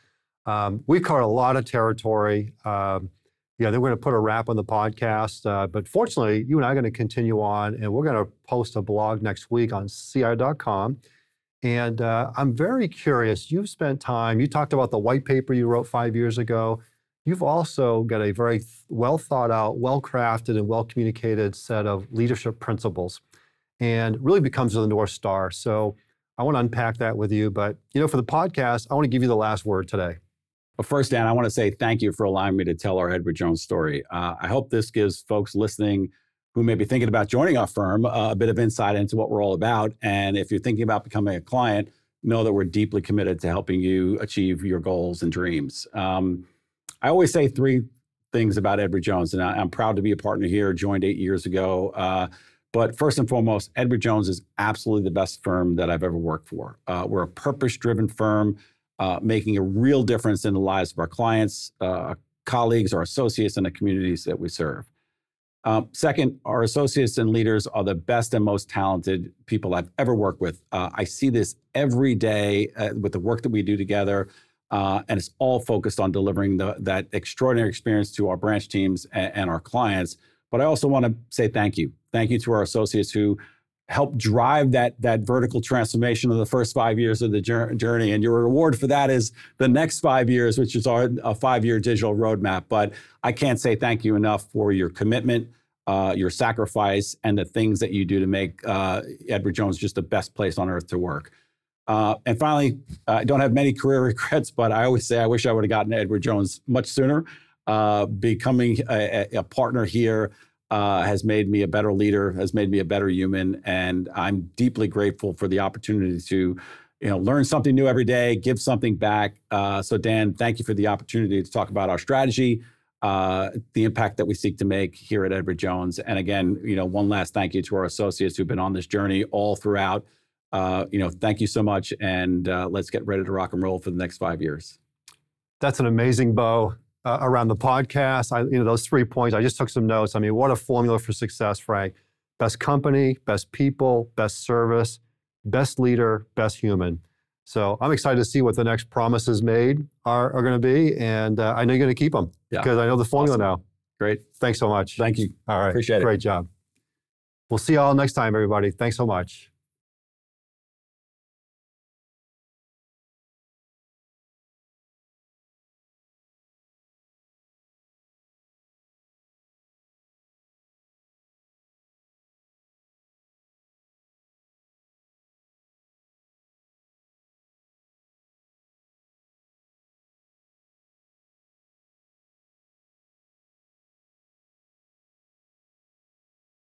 Um, we've covered a lot of territory. Um, yeah, they're going to put a wrap on the podcast. Uh, but fortunately, you and I are going to continue on, and we're going to post a blog next week on ci.com. And uh, I'm very curious. You've spent time, you talked about the white paper you wrote five years ago. You've also got a very well thought out, well crafted, and well communicated set of leadership principles, and really becomes the North Star. So I want to unpack that with you. But, you know, for the podcast, I want to give you the last word today. But first, Dan, I want to say thank you for allowing me to tell our Edward Jones story. Uh, I hope this gives folks listening who may be thinking about joining our firm uh, a bit of insight into what we're all about. And if you're thinking about becoming a client, know that we're deeply committed to helping you achieve your goals and dreams. Um, I always say three things about Edward Jones, and I, am proud to be a partner here. Joined eight years ago. Uh, but first and foremost, Edward Jones is absolutely the best firm that I've ever worked for. Uh, we're a purpose driven firm uh, making a real difference in the lives of our clients, uh, colleagues, our associates, and the communities that we serve. Um, second, our associates and leaders are the best and most talented people I've ever worked with. Uh, I see this every day uh, with the work that we do together, uh, and it's all focused on delivering the, that extraordinary experience to our branch teams and, and our clients. But I also want to say thank you. Thank you to our associates who help drive that that vertical transformation of the first five years of the journey. And your reward for that is the next five years which is our a five-year digital roadmap. But i can't say thank you enough for your commitment uh, your sacrifice and the things that you do to make uh, edward jones just the best place on earth to work. Uh, and finally i don't have many career [LAUGHS] regrets but i always say i wish i would have gotten edward jones much sooner. Uh, becoming a, a partner here uh, has made me a better leader, has made me a better human, and I'm deeply grateful for the opportunity to, you know, learn something new every day, give something back. Uh, so, Dan, thank you for the opportunity to talk about our strategy, uh, the impact that we seek to make here at Edward Jones, and again, you know, one last thank you to our associates who've been on this journey all throughout. Uh, you know, thank you so much, and uh, let's get ready to rock and roll for the next five years. That's an amazing bow uh, around the podcast. I, you know, those three points. I just took some notes. I mean, what a formula for success, Frank. Best company, best people, best service, best leader, best human. So I'm excited to see what the next promises made are, are going to be, and uh, I know you're going to keep them Yeah. because I know the formula Awesome. now. Great. Thanks so much. Thank you. All right. Appreciate it. Great job. We'll see you all next time, everybody. Thanks so much.